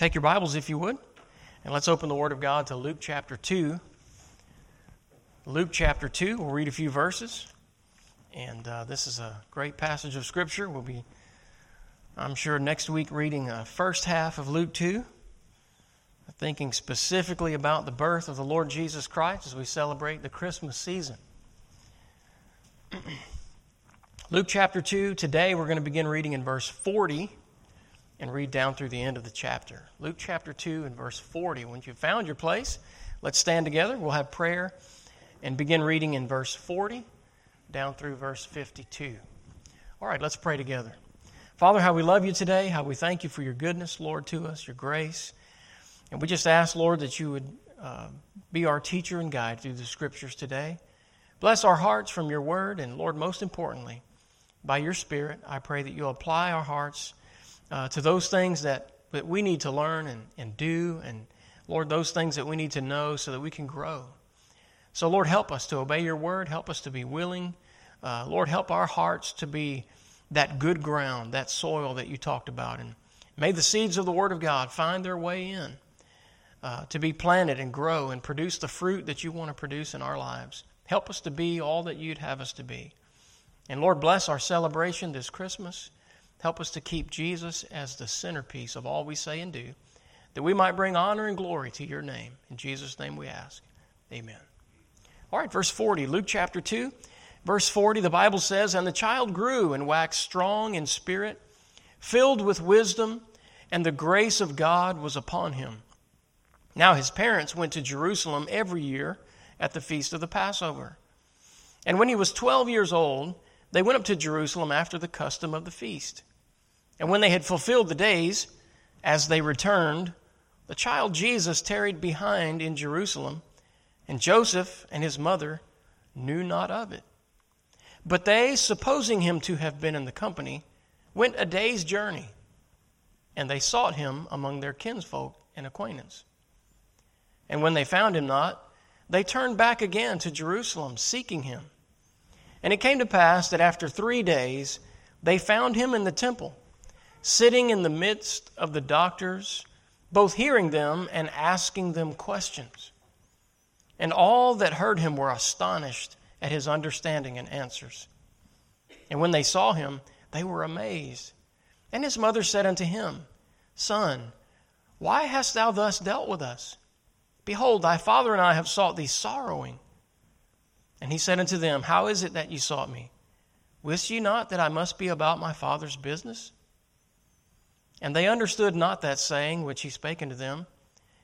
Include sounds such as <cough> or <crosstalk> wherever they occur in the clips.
Take your Bibles, if you would, and let's open the Word of God to Luke chapter 2. Luke chapter 2, we'll read a few verses. And uh, this is a great passage of Scripture. We'll be, I'm sure, next week reading the first half of Luke 2, thinking specifically about the birth of the Lord Jesus Christ as we celebrate the Christmas season. <clears throat> Luke chapter 2, today we're going to begin reading in verse 40 and read down through the end of the chapter. Luke chapter 2 and verse 40. When you've found your place, let's stand together. We'll have prayer and begin reading in verse 40 down through verse 52. All right, let's pray together. Father, how we love you today, how we thank you for your goodness, Lord, to us, your grace. And we just ask, Lord, that you would uh, be our teacher and guide through the scriptures today. Bless our hearts from your word, and Lord, most importantly, by your Spirit, I pray that you'll apply our hearts uh, to those things that, that we need to learn and, and do, and Lord, those things that we need to know so that we can grow. So, Lord, help us to obey your word. Help us to be willing. Uh, Lord, help our hearts to be that good ground, that soil that you talked about. And may the seeds of the word of God find their way in uh, to be planted and grow and produce the fruit that you want to produce in our lives. Help us to be all that you'd have us to be. And Lord, bless our celebration this Christmas. Help us to keep Jesus as the centerpiece of all we say and do, that we might bring honor and glory to your name. In Jesus' name we ask. Amen. All right, verse 40, Luke chapter 2. Verse 40, the Bible says, And the child grew and waxed strong in spirit, filled with wisdom, and the grace of God was upon him. Now his parents went to Jerusalem every year at the feast of the Passover. And when he was 12 years old, they went up to Jerusalem after the custom of the feast. And when they had fulfilled the days, as they returned, the child Jesus tarried behind in Jerusalem, and Joseph and his mother knew not of it. But they, supposing him to have been in the company, went a day's journey, and they sought him among their kinsfolk and acquaintance. And when they found him not, they turned back again to Jerusalem, seeking him. And it came to pass that after three days they found him in the temple sitting in the midst of the doctors, both hearing them and asking them questions. And all that heard him were astonished at his understanding and answers. And when they saw him, they were amazed. And his mother said unto him, Son, why hast thou thus dealt with us? Behold, thy father and I have sought thee sorrowing. And he said unto them, How is it that ye sought me? Wist ye not that I must be about my father's business? And they understood not that saying which he spake unto them.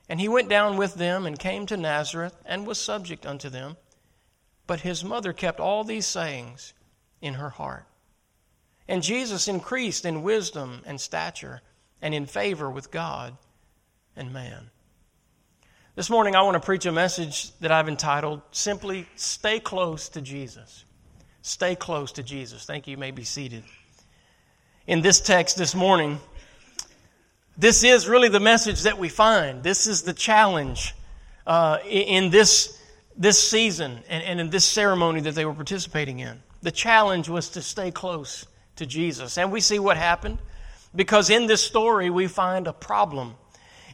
And he went down with them and came to Nazareth and was subject unto them. But his mother kept all these sayings in her heart. And Jesus increased in wisdom and stature and in favor with God and man. This morning, I want to preach a message that I've entitled simply Stay Close to Jesus. Stay close to Jesus. Thank you. You may be seated. In this text this morning, this is really the message that we find. This is the challenge uh, in this, this season and, and in this ceremony that they were participating in. The challenge was to stay close to Jesus. And we see what happened because in this story we find a problem.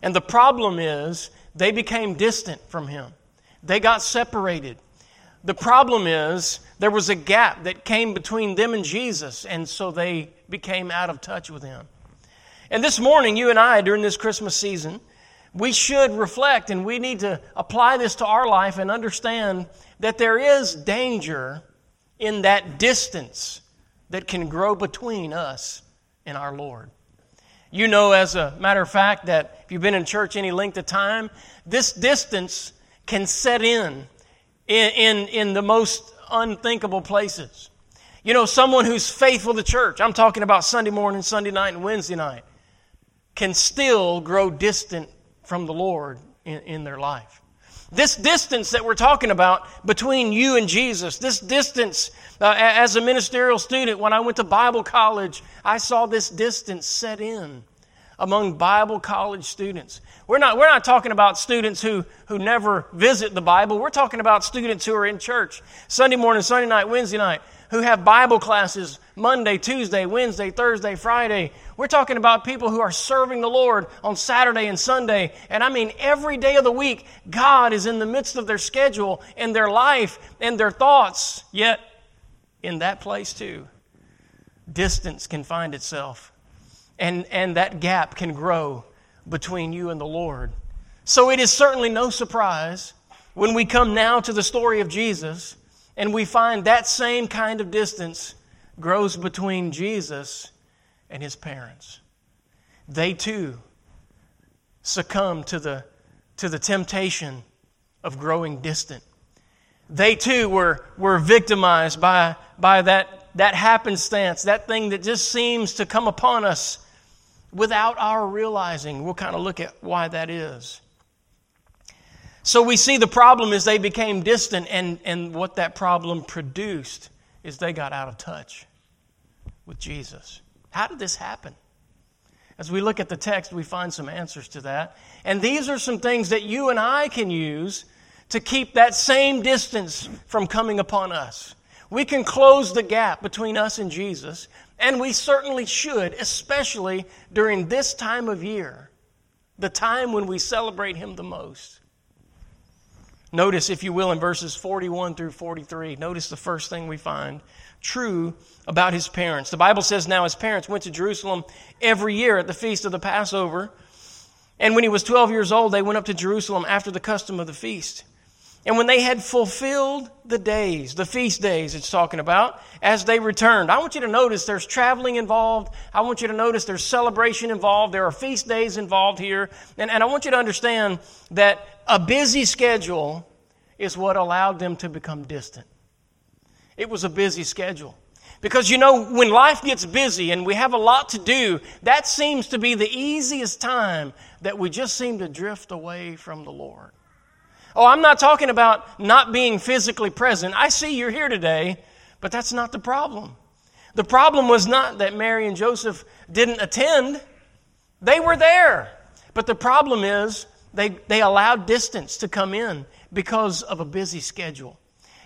And the problem is they became distant from him, they got separated. The problem is there was a gap that came between them and Jesus, and so they became out of touch with him. And this morning, you and I, during this Christmas season, we should reflect and we need to apply this to our life and understand that there is danger in that distance that can grow between us and our Lord. You know, as a matter of fact, that if you've been in church any length of time, this distance can set in in, in, in the most unthinkable places. You know, someone who's faithful to church, I'm talking about Sunday morning, Sunday night, and Wednesday night can still grow distant from the Lord in, in their life. This distance that we're talking about between you and Jesus, this distance, uh, as a ministerial student, when I went to Bible college, I saw this distance set in among Bible college students. We're not, we're not talking about students who, who never visit the Bible. We're talking about students who are in church Sunday morning, Sunday night, Wednesday night, who have Bible classes Monday, Tuesday, Wednesday, Thursday, Friday. We're talking about people who are serving the Lord on Saturday and Sunday. And I mean, every day of the week, God is in the midst of their schedule and their life and their thoughts. Yet, in that place too, distance can find itself. And, and that gap can grow between you and the Lord. So it is certainly no surprise when we come now to the story of Jesus and we find that same kind of distance grows between Jesus and his parents. They too succumb to the, to the temptation of growing distant. They too were, were victimized by, by that, that happenstance, that thing that just seems to come upon us without our realizing. We'll kind of look at why that is. So we see the problem is they became distant, and, and what that problem produced is they got out of touch with Jesus. How did this happen? As we look at the text, we find some answers to that. And these are some things that you and I can use to keep that same distance from coming upon us. We can close the gap between us and Jesus, and we certainly should, especially during this time of year, the time when we celebrate Him the most. Notice, if you will, in verses 41 through 43, notice the first thing we find true about his parents. The Bible says now his parents went to Jerusalem every year at the feast of the Passover. And when he was 12 years old, they went up to Jerusalem after the custom of the feast. And when they had fulfilled the days, the feast days it's talking about, as they returned, I want you to notice there's traveling involved. I want you to notice there's celebration involved. There are feast days involved here. And, and I want you to understand that a busy schedule is what allowed them to become distant. It was a busy schedule. Because you know, when life gets busy and we have a lot to do, that seems to be the easiest time that we just seem to drift away from the Lord. Oh, I'm not talking about not being physically present. I see you're here today, but that's not the problem. The problem was not that Mary and Joseph didn't attend, they were there. But the problem is they, they allowed distance to come in because of a busy schedule.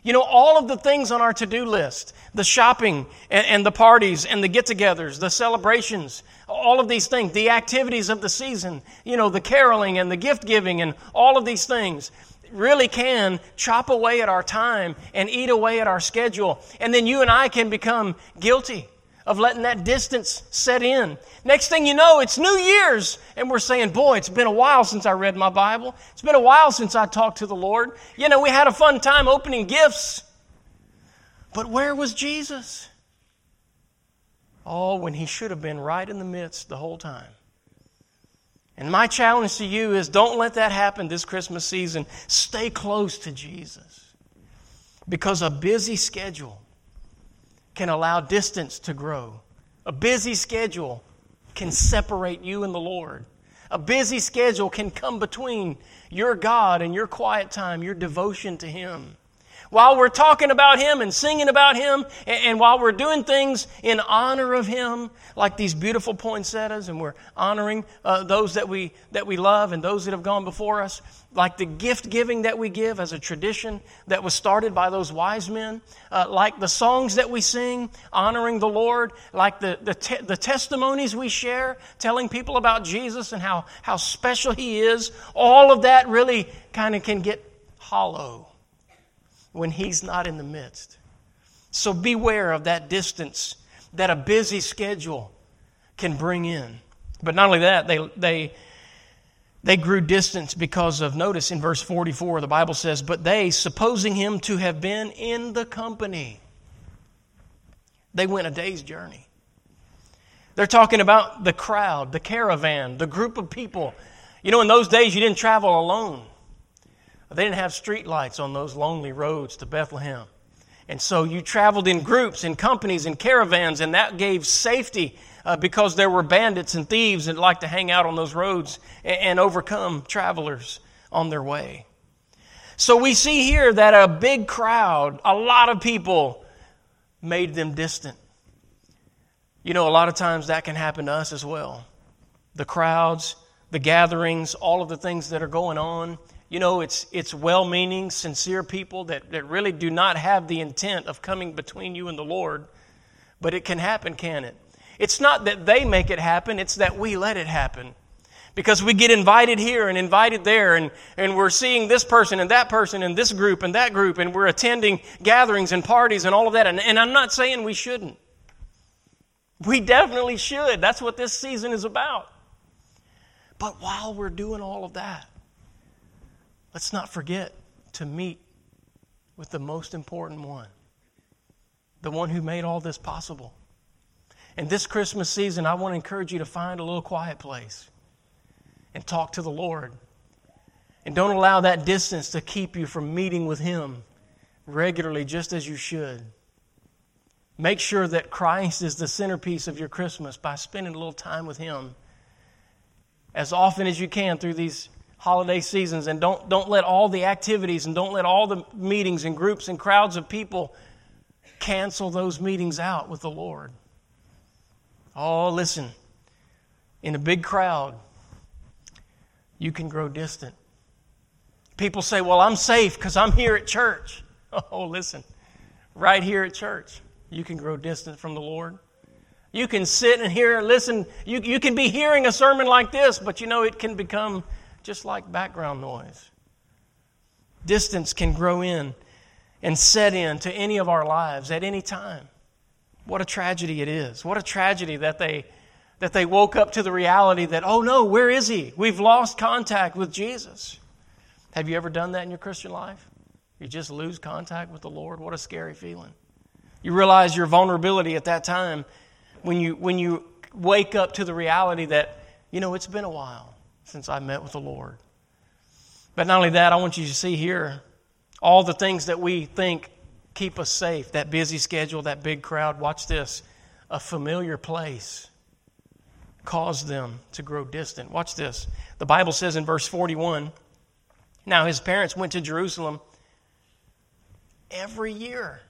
You know, all of the things on our to do list the shopping and, and, the parties and the get togethers, the celebrations, all of these things, the activities of the season, you know, the caroling and the gift giving and all of these things really can chop away at our time and eat away at our schedule. And then you and I can become guilty of letting that distance set in. Next thing you know, it's New Year's, and we're saying, Boy, it's been a while since I read my Bible. It's been a while since I talked to the Lord. You know, we had a fun time opening gifts. But where was Jesus? Oh, when he should have been right in the midst the whole time. And my challenge to you is don't let that happen this Christmas season. Stay close to Jesus. Because a busy schedule can allow distance to grow. A busy schedule can separate you and the Lord. A busy schedule can come between your God and your quiet time, your devotion to Him. While we're talking about Him and singing about Him, and, and while we're doing things in honor of Him, like these beautiful poinsettias, and we're honoring uh, those that we, that we love and those that have gone before us, like the gift giving that we give as a tradition that was started by those wise men, uh, like the songs that we sing honoring the Lord, like the, the, te- the testimonies we share telling people about Jesus and how, how special He is, all of that really kind of can get hollow when He's not in the midst. So beware of that distance that a busy schedule can bring in. But not only that, they, they, they grew distance because of, notice in verse 44, the Bible says, But they, supposing him to have been in the company, they went a day's journey. They're talking about the crowd, the caravan, the group of people. You know, in those days, you didn't travel alone. They didn't have street lights on those lonely roads to Bethlehem. And so you traveled in groups, in companies, in caravans, and that gave safety uh, because there were bandits and thieves that liked to hang out on those roads and, and overcome travelers on their way. So we see here that a big crowd, a lot of people, made them distant. You know, a lot of times that can happen to us as well. The crowds, the gatherings, all of the things that are going on you know, it's, it's well meaning, sincere people that, that really do not have the intent of coming between you and the Lord. But it can happen, can it? It's not that they make it happen, it's that we let it happen. Because we get invited here and invited there, and, and we're seeing this person and that person and this group and that group, and we're attending gatherings and parties and all of that. And, and I'm not saying we shouldn't. We definitely should. That's what this season is about. But while we're doing all of that, let's not forget to meet with the most important one, the one who made all this possible. And this Christmas season, I want to encourage you to find a little quiet place and talk to the Lord. And don't allow that distance to keep you from meeting with Him regularly, just as you should. Make sure that Christ is the centerpiece of your Christmas by spending a little time with Him as often as you can through these holiday seasons. And don't, don't let all the activities and don't let all the meetings and groups and crowds of people cancel those meetings out with the Lord. Oh, listen, in a big crowd, you can grow distant. People say, Well, I'm safe because I'm here at church. <laughs> Oh, listen, right here at church, you can grow distant from the Lord. You can sit and hear, and listen, you, you can be hearing a sermon like this, but you know, it can become just like background noise. Distance can grow in and set in to any of our lives at any time. What a tragedy it is. What a tragedy that they that they woke up to the reality that, oh no, where is he? We've lost contact with Jesus. Have you ever done that in your Christian life? You just lose contact with the Lord? What a scary feeling. You realize your vulnerability at that time when you, when you wake up to the reality that, you know, it's been a while since I met with the Lord. But not only that, I want you to see here all the things that we think keep us safe that busy schedule, that big crowd. Watch this a familiar place caused them to grow distant. Watch this. The Bible says in verse 41 Now his parents went to Jerusalem every year.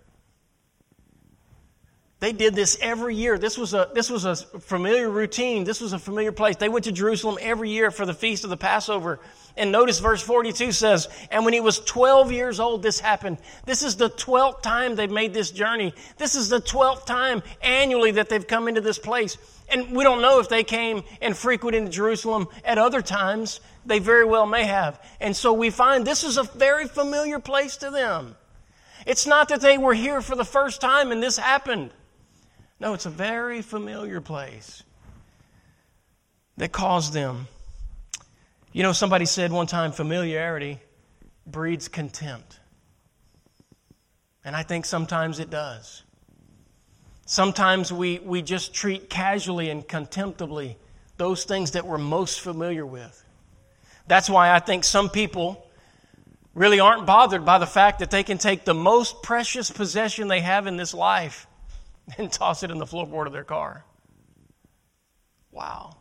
They did this every year. This was, a, this was a familiar routine. This was a familiar place. They went to Jerusalem every year for the feast of the Passover. And notice verse 42 says, And when he was 12 years old, this happened. This is the 12th time they've made this journey. This is the 12th time annually that they've come into this place. And we don't know if they came and frequented Jerusalem at other times. They very well may have. And so we find this is a very familiar place to them. It's not that they were here for the first time and this happened. No, it's a very familiar place that caused them you know, somebody said one time familiarity breeds contempt. And I think sometimes it does. Sometimes we, we just treat casually and contemptibly those things that we're most familiar with. That's why I think some people really aren't bothered by the fact that they can take the most precious possession they have in this life <laughs> and toss it in the floorboard of their car. Wow.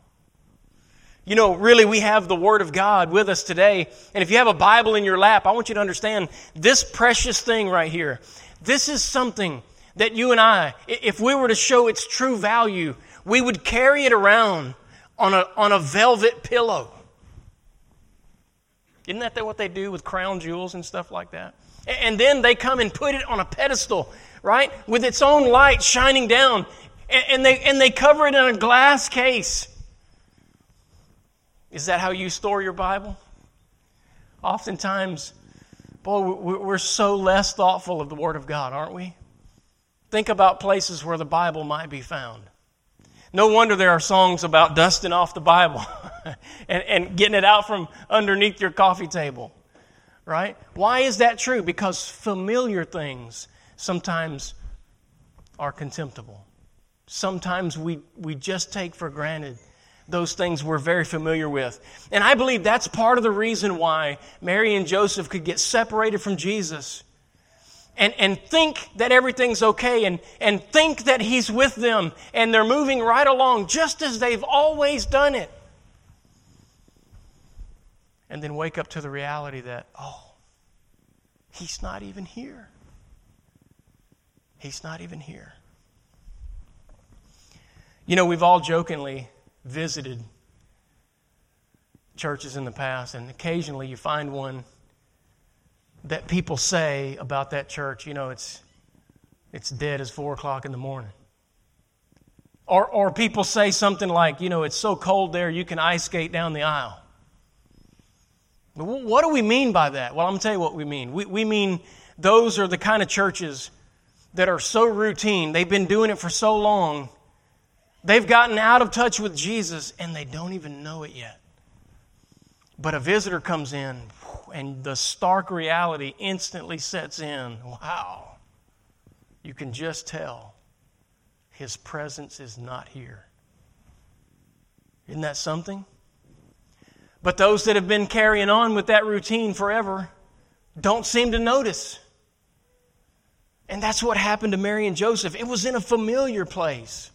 You know, really, we have the Word of God with us today. And if you have a Bible in your lap, I want you to understand this precious thing right here. This is something that you and I, if we were to show its true value, we would carry it around on a, on a velvet pillow. Isn't that what they do with crown jewels and stuff like that? And then they come and put it on a pedestal, right? With its own light shining down. And they, and they cover it in a glass case. Is that how you store your Bible? Oftentimes, boy, we're so less thoughtful of the Word of God, aren't we? Think about places where the Bible might be found. No wonder there are songs about dusting off the Bible <laughs> and, and getting it out from underneath your coffee table, right? Why is that true? Because familiar things sometimes are contemptible. Sometimes we, we just take for granted those things we're very familiar with. And I believe that's part of the reason why Mary and Joseph could get separated from Jesus and, and think that everything's okay and, and think that He's with them and they're moving right along just as they've always done it. And then wake up to the reality that, oh, He's not even here. He's not even here. You know, we've all jokingly visited churches in the past, and occasionally you find one that people say about that church, you know, it's, it's dead as four o'clock in the morning. Or, or people say something like, you know, it's so cold there you can ice skate down the aisle. What do we mean by that? Well, I'm going to tell you what we mean. We, we mean those are the kind of churches that are so routine, they've been doing it for so long, they've gotten out of touch with Jesus and they don't even know it yet. But a visitor comes in and the stark reality instantly sets in. Wow. You can just tell his presence is not here. Isn't that something? But those that have been carrying on with that routine forever don't seem to notice. And that's what happened to Mary and Joseph. It was in a familiar place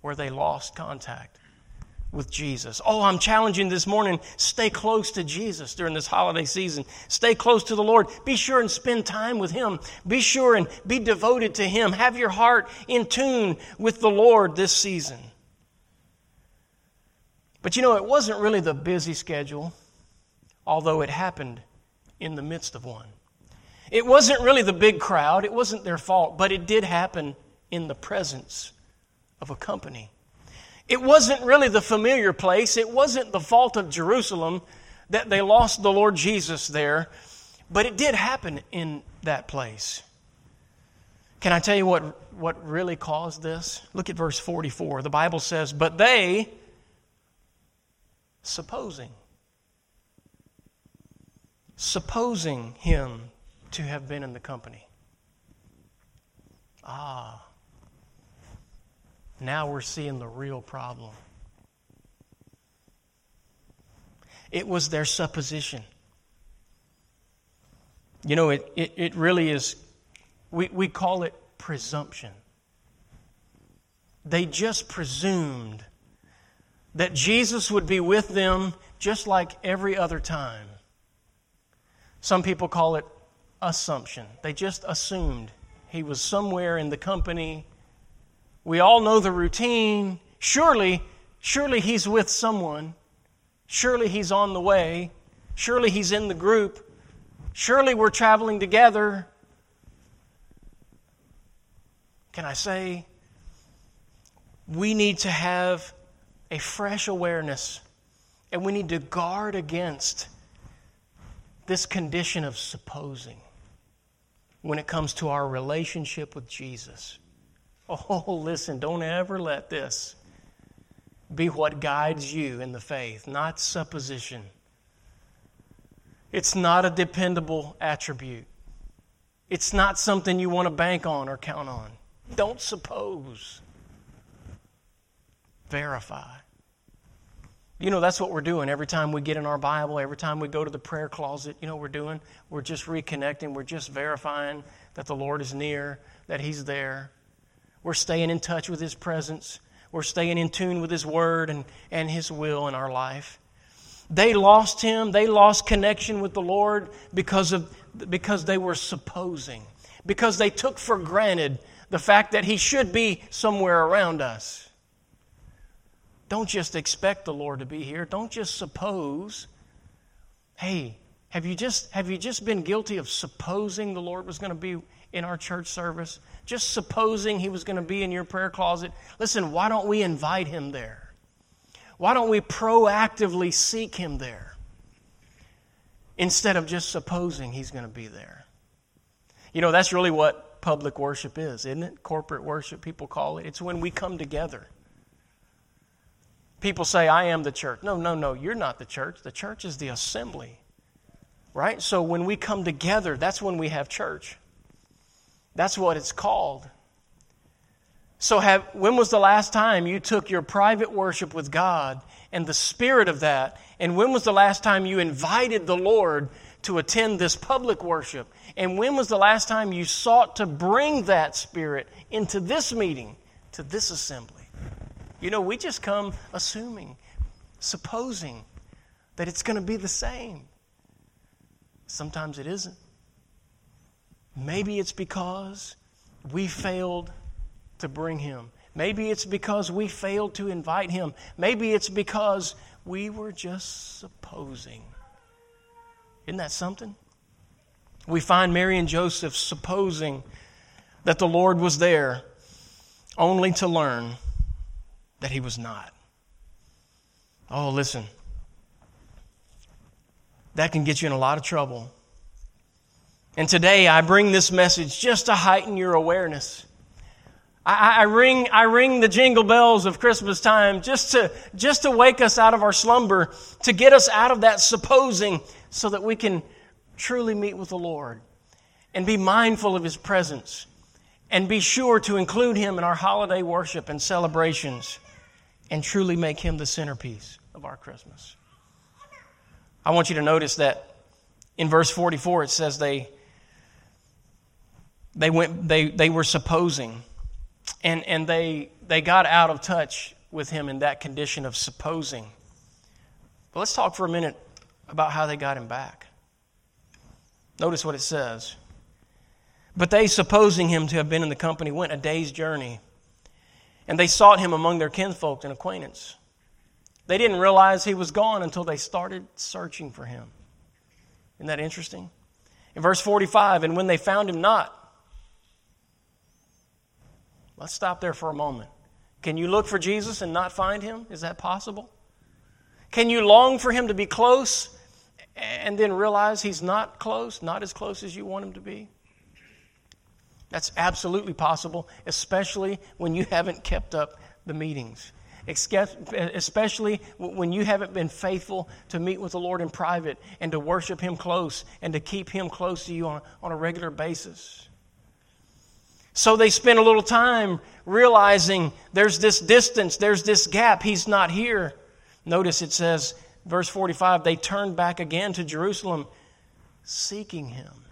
where they lost contact with Jesus. Oh, I'm challenging this morning stay close to Jesus during this holiday season. Stay close to the Lord. Be sure and spend time with Him. Be sure and be devoted to Him. Have your heart in tune with the Lord this season. But you know, it wasn't really the busy schedule, although it happened in the midst of one. It wasn't really the big crowd, it wasn't their fault, but it did happen in the presence of a company. It wasn't really the familiar place, it wasn't the fault of Jerusalem that they lost the Lord Jesus there, but it did happen in that place. Can I tell you what, what really caused this? Look at verse 44. The Bible says, But they, supposing, supposing him to have been in the company. Ah, now we're seeing the real problem. It was their supposition. You know, it, it, it really is, we, we call it presumption. They just presumed that Jesus would be with them just like every other time. Some people call it assumption. They just assumed he was somewhere in the company. We all know the routine. Surely, surely he's with someone. Surely he's on the way. Surely he's in the group. Surely we're traveling together. Can I say, we need to have a fresh awareness and we need to guard against this condition of supposing when it comes to our relationship with Jesus. Oh, <laughs> listen, don't ever let this be what guides you in the faith, not supposition. It's not a dependable attribute. It's not something you want to bank on or count on. Don't suppose. Verify. You know, that's what we're doing every time we get in our Bible, every time we go to the prayer closet. You know we're doing? We're just reconnecting, we're just verifying that the Lord is near, that He's there. We're staying in touch with His presence, we're staying in tune with His Word and, and His will in our life. They lost Him, they lost connection with the Lord because, of, because they were supposing, because they took for granted the fact that He should be somewhere around us. Don't just expect the Lord to be here. Don't just suppose. Hey, have you just, have you just been guilty of supposing the Lord was going to be in our church service? Just supposing he was going to be in your prayer closet? Listen, why don't we invite him there? Why don't we proactively seek him there instead of just supposing he's going to be there? You know, that's really what public worship is, isn't it? Corporate worship, people call it. It's when we come together People say, I am the church. No, no, no, you're not the church. The church is the assembly. Right? So when we come together, that's when we have church. That's what it's called. So, have, when was the last time you took your private worship with God and the spirit of that? And when was the last time you invited the Lord to attend this public worship? And when was the last time you sought to bring that spirit into this meeting, to this assembly? You know, we just come assuming, supposing that it's going to be the same. Sometimes it isn't. Maybe it's because we failed to bring him. Maybe it's because we failed to invite him. Maybe it's because We were just supposing. Isn't that something? We find Mary and Joseph supposing that the Lord was there, only to learn that he was not. Oh, listen. That can get you in a lot of trouble. And today I bring this message just to heighten your awareness. I, I, ring, I ring the jingle bells of Christmas time just to, just to wake us out of our slumber, to get us out of that supposing so that we can truly meet with the Lord and be mindful of His presence and be sure to include Him in our holiday worship and celebrations and truly make Him the centerpiece of our Christmas. I want you to notice that in verse 44 it says they they went they, they were supposing and and they they got out of touch with him in that condition of supposing. But let's talk for a minute about how they got him back. Notice what it says. But they supposing him to have been in the company went a day's journey and they sought him among their kinfolk and acquaintance they didn't realize he was gone until they started searching for him isn't that interesting in verse 45 and when they found him not Let's stop there for a moment. Can you look for Jesus and not find him? Is that possible? Can you long for him to be close and then realize he's not close, not as close as you want him to be? That's absolutely possible, especially when you haven't kept up the meetings. Especially when you haven't been faithful to meet with the Lord in private and to worship Him close and to keep Him close to you on, on a regular basis. So they spend a little time realizing there's this distance, there's this gap, he's not here. Notice it says, verse 45, they turned back again to Jerusalem seeking him.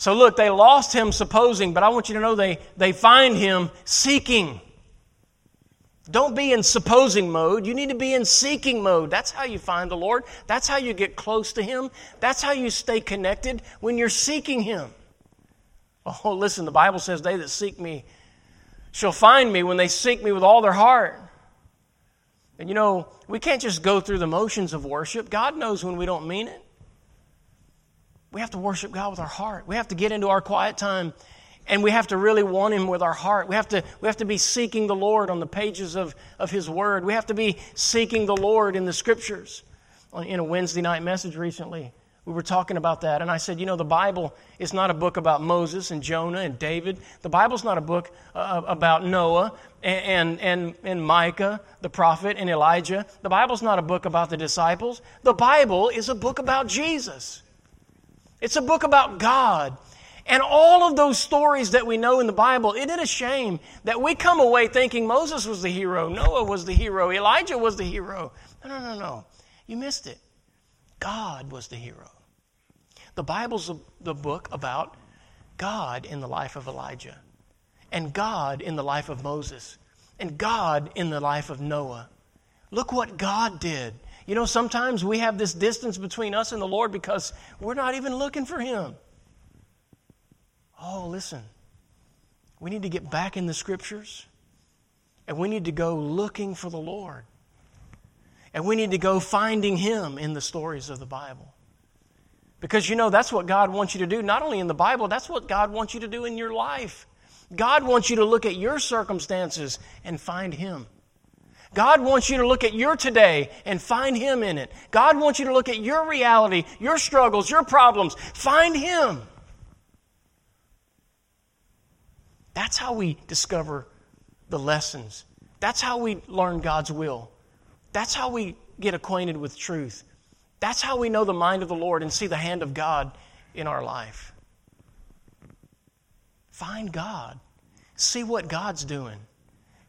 So look, they lost him supposing, but I want you to know they, they find him seeking. Don't be in supposing mode. You need to be in seeking mode. That's how you find the Lord. That's how you get close to Him. That's how you stay connected when you're seeking Him. Oh, listen, the Bible says, They that seek me shall find me when they seek me with all their heart. And you know, we can't just go through the motions of worship. God knows when we don't mean it. We have to worship God with our heart. We have to get into our quiet time and we have to really want Him with our heart. We have to, we have to be seeking the Lord on the pages of, of His Word. We have to be seeking the Lord in the Scriptures. In a Wednesday night message recently, we were talking about that, and I said, you know, the Bible is not a book about Moses and Jonah and David. The Bible's not a book uh, about Noah and, and, and Micah, the prophet, and Elijah. The Bible's not a book about the disciples. The Bible is a book about Jesus. It's a book about God. And all of those stories that we know in the Bible, isn't it a shame that we come away thinking Moses was the hero, Noah was the hero, Elijah was the hero? No, no, no, no. You missed it. God was the hero. The Bible's the book about God in the life of Elijah, and God in the life of Moses, and God in the life of Noah. Look what God did. You know, sometimes we have this distance between us and the Lord because we're not even looking for Him. Oh, listen. We need to get back in the scriptures and we need to go looking for the Lord. And we need to go finding Him in the stories of the Bible. Because you know, that's what God wants you to do, not only in the Bible, that's what God wants you to do in your life. God wants you to look at your circumstances and find Him. God wants you to look at your today and find Him in it. God wants you to look at your reality, your struggles, your problems. Find Him. That's how we discover the lessons. That's how we learn God's will. That's how we get acquainted with truth. That's how we know the mind of the Lord and see the hand of God in our life. Find God. See what God's doing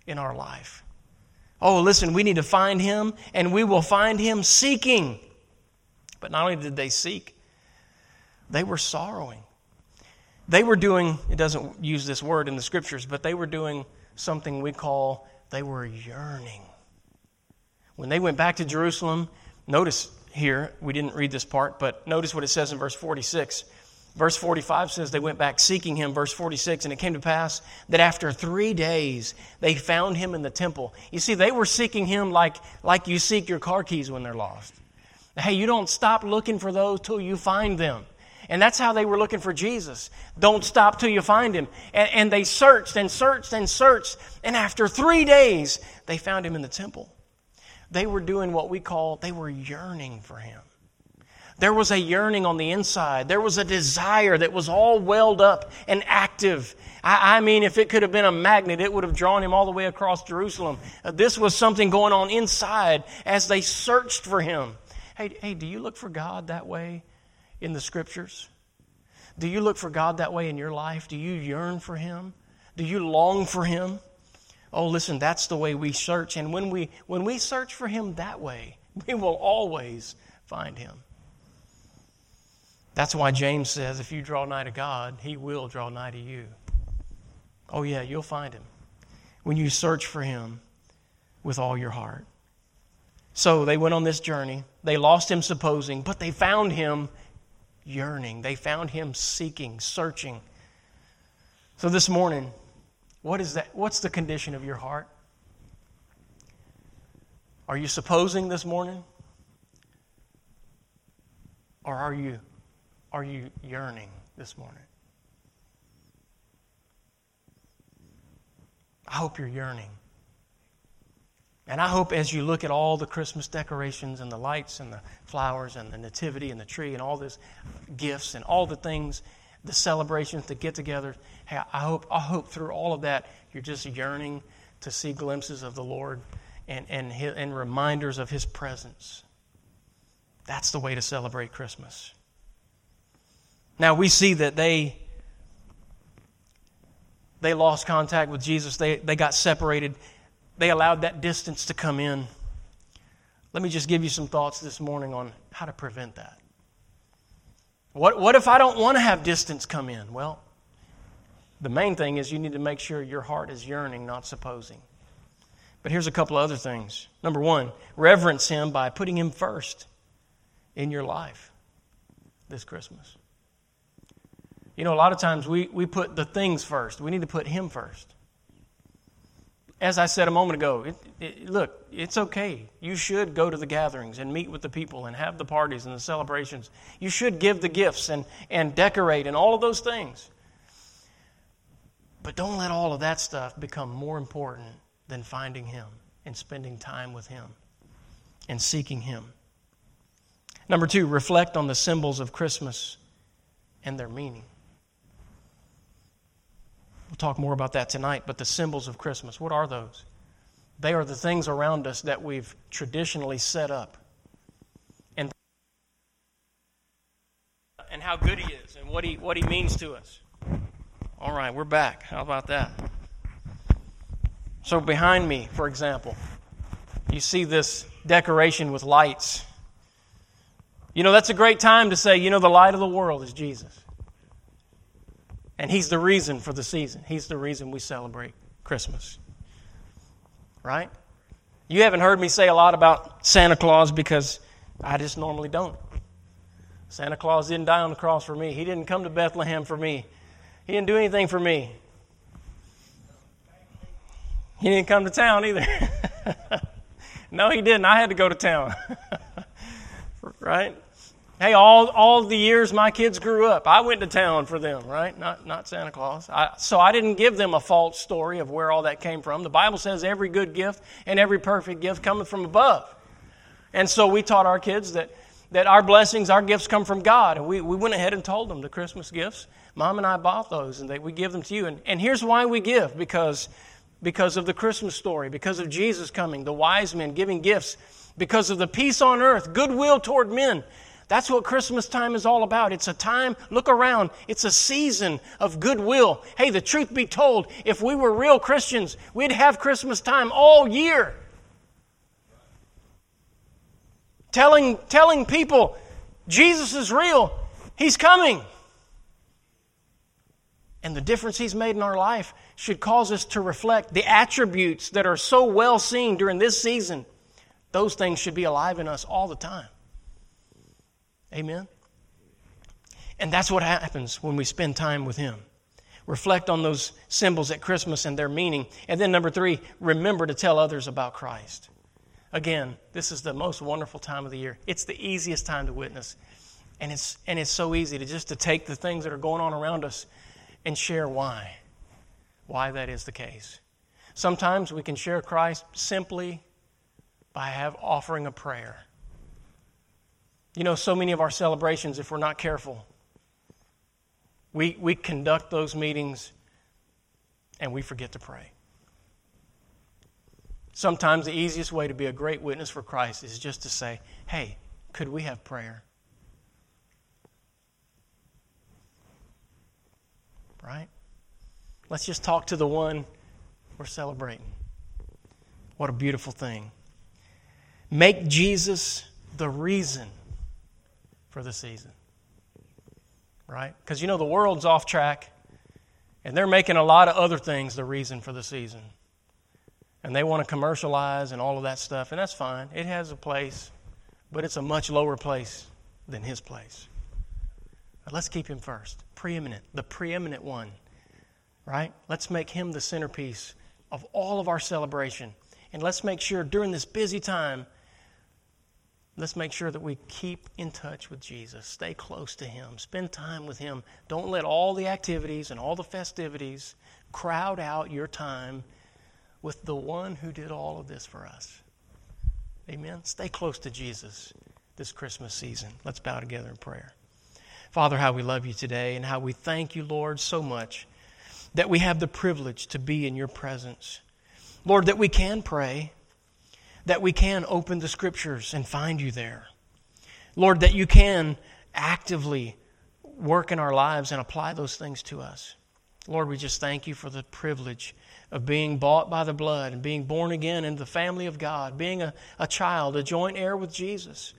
in our life. Oh, listen, we need to find Him, and we will find Him seeking. But not only did they seek, they were sorrowing. They were doing, it doesn't use this word in the scriptures, but they were doing something we call, they were yearning. When they went back to Jerusalem, notice here, we didn't read this part, but notice what it says in verse 46. Verse 45 says they went back seeking him. Verse 46, and it came to pass that after three days they found him in the temple. You see, they were seeking him like, like you seek your car keys when they're lost. Hey, you don't stop looking for those till you find them. And that's how they were looking for Jesus. Don't stop till you find him. And, and they searched and searched and searched. And after three days, they found him in the temple. They were doing what we call, they were yearning for him. There was a yearning on the inside. There was a desire that was all welled up and active. I, I, mean, if it could have been a magnet, it would have drawn him all the way across Jerusalem. Uh, this was something going on inside as they searched for him. Hey, hey, do you look for God that way in the scriptures? Do you look for God that way in your life? Do you yearn for him? Do you long for him? Oh, listen, that's the way we search. And when we, when we search for him that way, <laughs> we will always find him. That's why James says if you draw nigh to God, he will draw nigh to you. Oh, yeah, you'll find him when you search for him with all your heart. So they went on this journey. They lost him supposing, but they found him yearning. They found him seeking, searching. So this morning, what is that? What's the condition of your heart? Are you supposing this morning? Or are you are you yearning this morning? I hope you're yearning. And I hope as you look at all the Christmas decorations and the lights and the flowers and the nativity and the tree and all these gifts and all the things, the celebrations, the get together, hey, I hope, I hope through all of that you're just yearning to see glimpses of the Lord and, and, and reminders of His presence. That's the way to celebrate Christmas. Now we see that they they lost contact with Jesus. They, they got separated. They allowed that distance to come in. Let me just give you some thoughts this morning on how to prevent that. What, what if I don't want to have distance come in? Well, the main thing is you need to make sure your heart is yearning, not supposing. But here's a couple of other things. Number one, reverence Him by putting Him first in your life this Christmas. You know, a lot of times we, we put the things first. We need to put Him first. As I said a moment ago, it, it, look, it's okay. You should go to the gatherings and meet with the people and have the parties and the celebrations. You should give the gifts and, and decorate and all of those things. But don't let all of that stuff become more important than finding Him and spending time with Him and seeking Him. Number two, reflect on the symbols of Christmas and their meaning. Talk more about that tonight, but the symbols of Christmas, what are those? They are the things around us that we've traditionally set up. And, and how good He is and what he, what he means to us. All right, we're back. How about that? So, behind me, for example, you see this decoration with lights. You know, that's a great time to say, you know, the light of the world is Jesus. And He's the reason for the season. He's the reason we celebrate Christmas. Right? You haven't heard me say a lot about Santa Claus because I just normally don't. Santa Claus didn't die on the cross for me. He didn't come to Bethlehem for me. He didn't do anything for me. He didn't come to town either. <laughs> no, he didn't. I had to go to town. <laughs> right? Hey, all, all the years my kids grew up, I went to town for them, right? Not, not Santa Claus. I, so I didn't give them a false story of where all that came from. The Bible says every good gift and every perfect gift cometh from above. And so we taught our kids that, that our blessings, our gifts come from God. And we, we went ahead and told them the Christmas gifts. Mom and I bought those and they, we give them to you. And, and here's why we give because, because of the Christmas story, because of Jesus coming, the wise men giving gifts, because of the peace on earth, goodwill toward men that's what Christmas time is all about. It's a time, look around, it's a season of goodwill. Hey, the truth be told, if we were real Christians, we'd have Christmas time all year. Telling, telling people Jesus is real, He's coming. And the difference He's made in our life should cause us to reflect the attributes that are so well seen during this season. Those things should be alive in us all the time. Amen? And that's what happens when we spend time with Him. Reflect on those symbols at Christmas and their meaning. And then, number three, remember to tell others about Christ. Again, this is the most wonderful time of the year. It's the easiest time to witness. And it's, and it's so easy to just to take the things that are going on around us and share why. Why that is the case. Sometimes we can share Christ simply by have offering a prayer. You know, so many of our celebrations, if we're not careful, we, we conduct those meetings and we forget to pray. Sometimes the easiest way to be a great witness for Christ is just to say, hey, could we have prayer? Right? Let's just talk to the one we're celebrating. What a beautiful thing. Make Jesus the reason for the season right? Because you know the world's off track and they're making a lot of other things the reason for the season. And they want to commercialize and all of that stuff, and that's fine. It has a place, but it's a much lower place than his place. But let's keep him first. Preeminent, the preeminent one, right? Let's make him the centerpiece of all of our celebration. And let's make sure during this busy time Let's make sure that we keep in touch with Jesus. Stay close to Him. Spend time with Him. Don't let all the activities and all the festivities crowd out your time with the one who did all of this for us. Amen. Stay close to Jesus this Christmas season. Let's bow together in prayer. Father, how we love you today and how we thank you, Lord, so much that we have the privilege to be in your presence. Lord, that we can pray that we can open the scriptures and find you there. Lord, that you can actively work in our lives and apply those things to us. Lord, we just thank you for the privilege of being bought by the blood and being born again into the family of God, being a, a child, a joint heir with Jesus.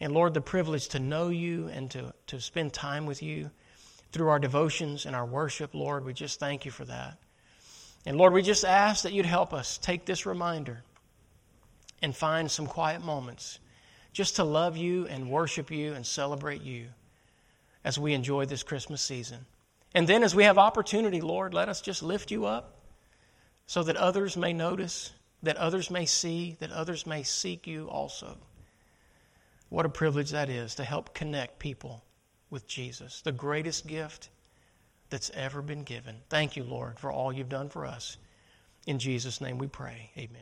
And Lord, the privilege to know you and to, to spend time with you through our devotions and our worship, Lord, we just thank you for that. And Lord, we just ask that you'd help us take this reminder and find some quiet moments just to love you and worship you and celebrate you as we enjoy this Christmas season. And then, as we have opportunity, Lord, let us just lift you up so that others may notice, that others may see, that others may seek you also. What a privilege that is to help connect people with Jesus, the greatest gift that's ever been given. Thank you, Lord, for all you've done for us. In Jesus' name we pray. Amen.